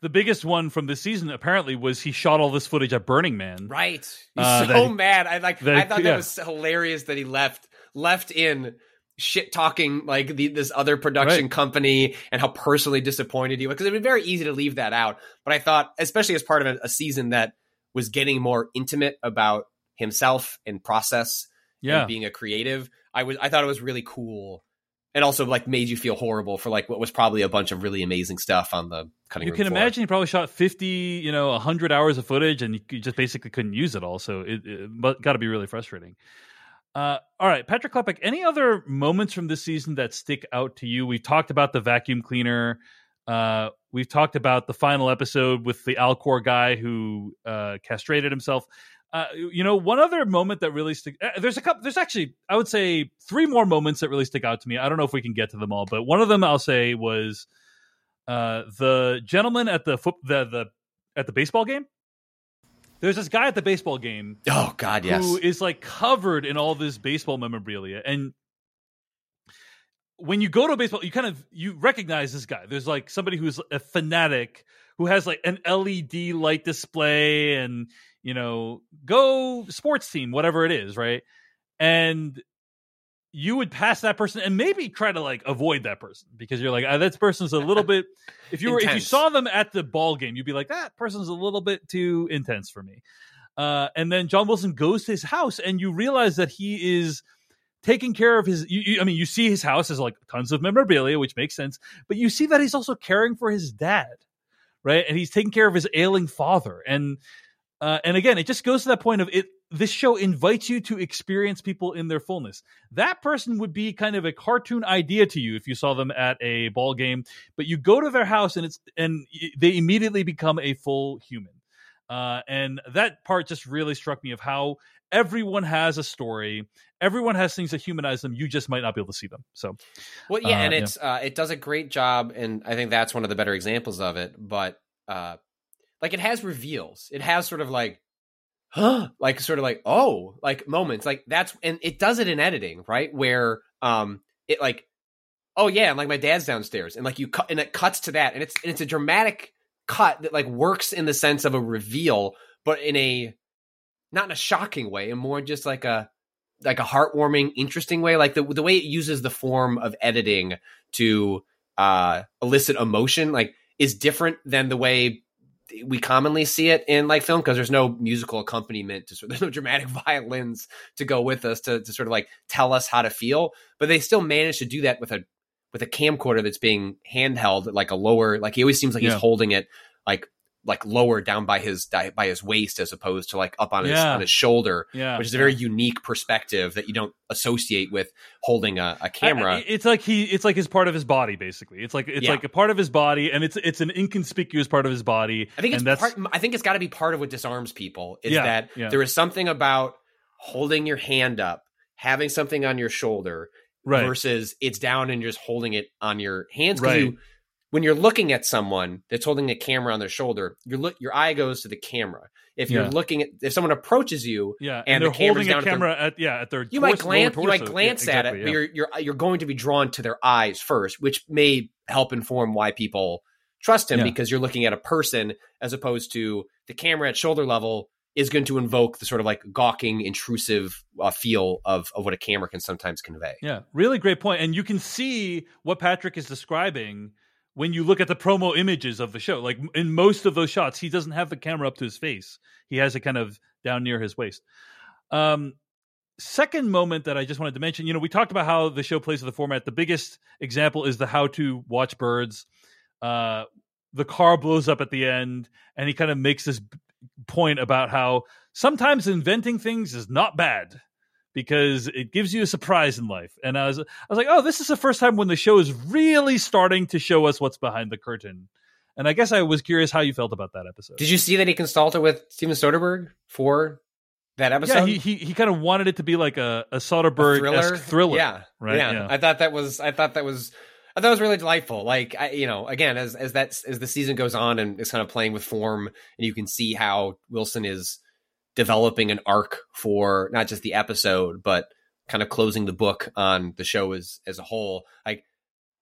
the biggest one from this season apparently was he shot all this footage at Burning Man. right he's Uh, so that- mad i like that- i thought yeah. that was hilarious that he left left in shit talking like the, this other production Right. company and how personally disappointed he was because it'd be very easy to leave that out but i thought especially as part of a, a season that was getting more intimate about himself and process Yeah. and being a creative. I was I thought it was really cool. And also like made you feel horrible for like what was probably a bunch of really amazing stuff on the cutting you can floor. imagine he probably shot 50 you know 100 hours of footage and you just basically couldn't use it all so it, it got to be really frustrating uh, all right patrick klepek any other moments from this season that stick out to you? We've talked about the vacuum cleaner. Uh, we've talked about the final episode with the alcor guy who uh, castrated himself. Uh, you know one other moment that really stick uh, there's a couple there's actually i would say three more moments that really stick out to me. I don't know if we can get to them all but one of them i'll say was uh, the gentleman at the foot the the at the baseball game. There's this guy at the baseball game Oh God, yes. who is like covered in all this baseball memorabilia, and when you go to a baseball, you kind of you recognize this guy. There's like somebody who's a fanatic who has like an LED light display, and you know, go sports team, whatever it is, right? And you would pass that person and maybe try to like avoid that person because you're like ah, that person's a little bit if you were if you saw them at the ball game you'd be like that person's a little bit too intense for me. Uh, and then john wilson goes to his house and you realize that he is taking care of his you, you- i mean you see his house has like tons of memorabilia which makes sense but you see that he's also caring for his dad right? And he's taking care of his ailing father. And uh, and again it just goes to that point of it this show invites you to experience people in their fullness. That person would be kind of a cartoon idea to you if you saw them at a ball game, but you go to their house and it's and they immediately become a full human. Uh, and that part just really struck me of how everyone has a story, everyone has things that humanize them. You just might not be able to see them. So, well, yeah, uh, and yeah. it's uh, it does a great job, and I think that's one of the better examples of it. But uh, like it has reveals, it has sort of like huh? Like sort of like oh like moments like that's and it does it in editing right? Where um it like oh yeah and like my dad's downstairs and like you cut and it cuts to that and it's and it's a dramatic cut that like works in the sense of a reveal but in a not in a shocking way and more just like a like a heartwarming interesting way like the the way it uses the form of editing to uh elicit emotion like is different than the way we commonly see it in like film because there's no musical accompaniment to sort there's no dramatic violins to go with us to, to sort of like tell us how to feel but they still manage to do that with a with a camcorder that's being handheld at like a lower like he always seems like Yeah. he's holding it like like lower down by his by his waist as opposed to like up on his on his shoulder yeah, which is a very unique perspective that you don't associate with holding a camera I- it's like he, it's like his part of his body, basically. It's like it's Yeah. like a part of his body, and it's it's an inconspicuous part of his body. I think it's and that's part. I think it's got to be part of what disarms people. Is Yeah, that yeah. there is something about holding your hand up, having something on your shoulder, right. versus it's down and you're just holding it on your hands. Right. You, when you're looking at someone that's holding a camera on their shoulder, your look, your eye goes to the camera. If you're Yeah. looking at, if someone approaches you, yeah, and, and they're the holding a at their- camera at yeah at their you torso, might glance, you might glance Yeah, at exactly, it, but you're you're you're going to be drawn to their eyes first, which may help inform why people trust him Yeah. because you're looking at a person as opposed to the camera at shoulder level is going to invoke the sort of like gawking, intrusive uh, feel of of what a camera can sometimes convey. Yeah, really great point. And you can see what Patrick is describing when you look at the promo images of the show. Like in most of those shots, he doesn't have the camera up to his face. He has it kind of down near his waist. Um second moment that I just wanted to mention, you know, we talked about how the show plays with the format. The biggest example is the how to watch birds. Uh the car blows up at the end and he kind of makes this point about how sometimes inventing things is not bad because it gives you a surprise in life. And I was I was like, oh, this is the first time when the show is really starting to show us what's behind the curtain. And I guess I was curious how you felt about that episode. Did you see that he consulted with Steven Soderbergh for that episode? yeah, he he, he kind of wanted it to be like a, a Soderbergh esque thriller. Yeah, right? Yeah. Yeah. I thought that was. I thought that was. I thought it was really delightful. Like I, you know, again, as as that as the season goes on and it's kind of playing with form, and you can see how Wilson is developing an arc for not just the episode, but kind of closing the book on the show as as a whole. Like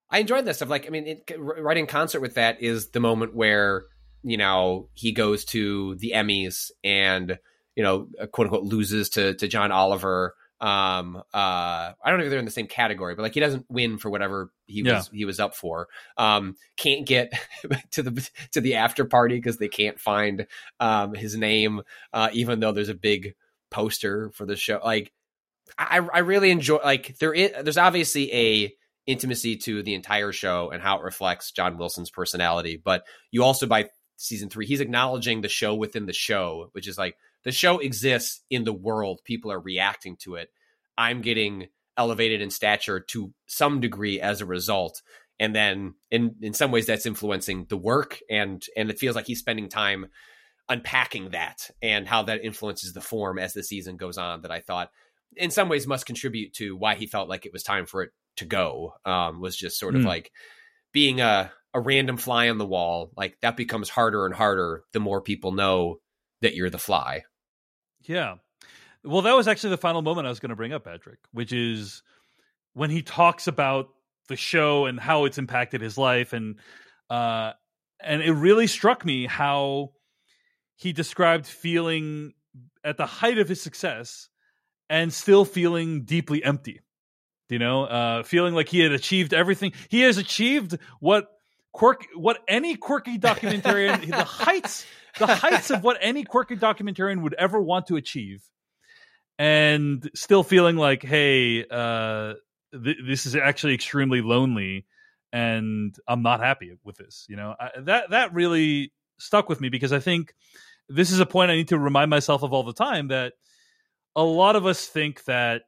I enjoyed that stuff. Like I mean, it, right in concert with that is the moment where you know he goes to the Emmys and you know quote unquote loses to to John Oliver. Um, uh, I don't know if they're in the same category, but like he doesn't win for whatever he Yeah. was he was up for. Um, can't get to the to the after party because they can't find um his name, uh, even though there's a big poster for the show. Like I I really enjoy like there is there's obviously a intimacy to the entire show and how it reflects John Wilson's personality. But you also by season three, he's acknowledging the show within the show, which is like the show exists in the world. People are reacting to it. I'm getting elevated in stature to some degree as a result. And then in in some ways that's influencing the work and and it feels like he's spending time unpacking that and how that influences the form as the season goes on that I thought in some ways must contribute to why he felt like it was time for it to go um, was just sort of Hmm. like being a, a random fly on the wall like that becomes harder and harder the more people know that you're the fly Yeah. Well, that was actually the final moment I was going to bring up, Patrick, which is when he talks about the show and how it's impacted his life and uh and it really struck me how he described feeling at the height of his success and still feeling deeply empty. You know, uh feeling like he had achieved everything. He has achieved what quirk what any quirky documentarian the heights the heights of what any quirky documentarian would ever want to achieve. And still feeling like hey uh th- this is actually extremely lonely and i'm not happy with this you know? I, that that really stuck with me because i think this is a point i need to remind myself of all the time that a lot of us think that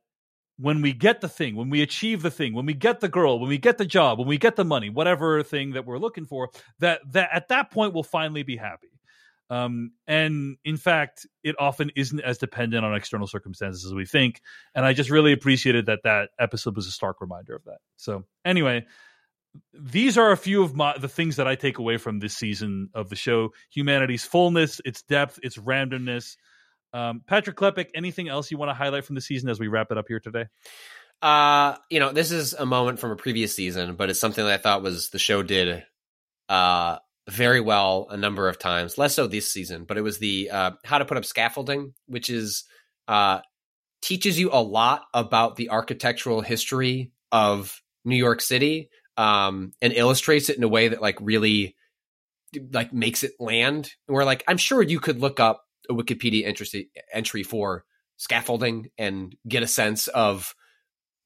when we get the thing, when we achieve the thing, when we get the girl, when we get the job, when we get the money, whatever thing that we're looking for, that that at that point we'll finally be happy. Um, and in fact, it often isn't as dependent on external circumstances as we think. And I just really appreciated that that episode was a stark reminder of that. So anyway, these are a few of my the things that I take away from this season of the show: humanity's fullness, its depth, its randomness. Um, Patrick Klepek, anything else you want to highlight from the season as we wrap it up here today? Uh, you know, this is a moment from a previous season, but it's something that I thought was the show did uh very well a number of times. Less so this season, but it was the uh, how to put up scaffolding, which is uh teaches you a lot about the architectural history of New York City um, and illustrates it in a way that like really like makes it land. And we're like, I'm sure you could look up a Wikipedia entry entry for scaffolding and get a sense of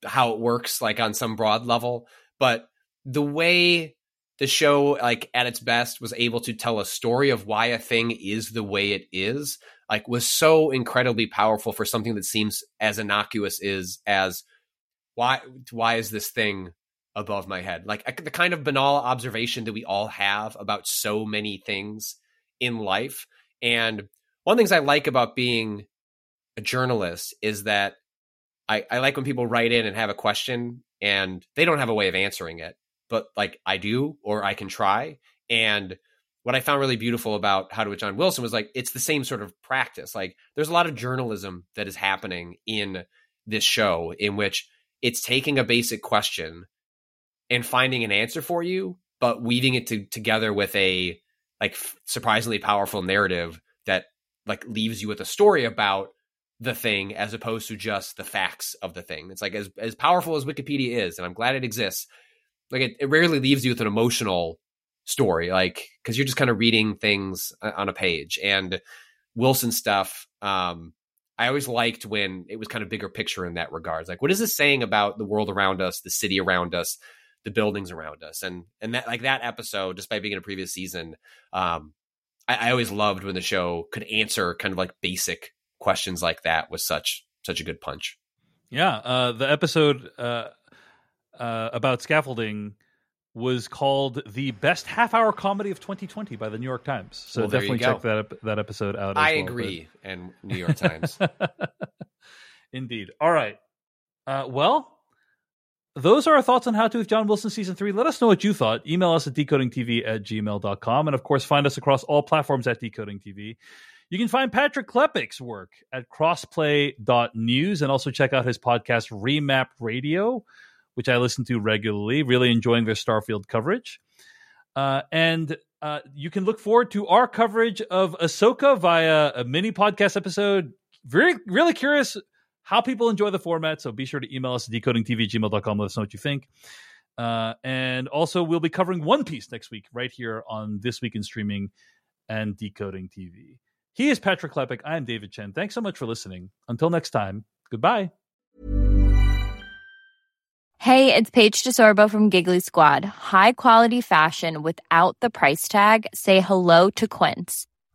how it works, like on some broad level. But the way the show, like at its best, was able to tell a story of why a thing is the way it is, like was so incredibly powerful for something that seems as innocuous is as why why is this thing above my head. Like the kind of banal observation that we all have about so many things in life. And one of the things I like about being a journalist is that I, I like when people write in and have a question and they don't have a way of answering it, but like I do, or I can try. And what I found really beautiful about How to with John Wilson was like it's the same sort of practice. Like there's a lot of journalism that is happening in this show in which it's taking a basic question and finding an answer for you, but weaving it to, together with a like surprisingly powerful narrative like leaves you with a story about the thing as opposed to just the facts of the thing. It's like as as powerful as Wikipedia is, and I'm glad it exists. Like it, it rarely leaves you with an emotional story, like because you're just kind of reading things on a page. And Wilson stuff, um, I always liked when it was kind of bigger picture in that regards. Like, what is this saying about the world around us, the city around us? the buildings around us and and that like that episode despite being in a previous season um I, I always loved when the show could answer kind of like basic questions like that with such such a good punch yeah uh the episode uh uh about scaffolding was called the best half hour comedy of 2020 by the New York Times. So well, definitely check that that episode out. I well, agree, but... and New York Times. Indeed. All right. Uh, well, those are our thoughts on How to with John Wilson Season 3. Let us know what you thought. Email us at decodingtv at gmail.com. And of course, find us across all platforms at decodingtv. You can find Patrick Klepek's work at crossplay.news and also check out his podcast, Remap Radio, which I listen to regularly. Really enjoying their Starfield coverage. Uh, and uh, you can look forward to our coverage of Ahsoka via a mini podcast episode. Very, really curious how people enjoy the format. So be sure to email us at decodingtv@gmail.com. Let us know what you think. Uh, and also, we'll be covering One Piece next week, right here on This Week in Streaming and Decoding TV. He is Patrick Klepek. I am David Chen. Thanks so much for listening. Until next time, goodbye. Hey, it's Paige DeSorbo from Giggly Squad. High quality fashion without the price tag? Say hello to Quince.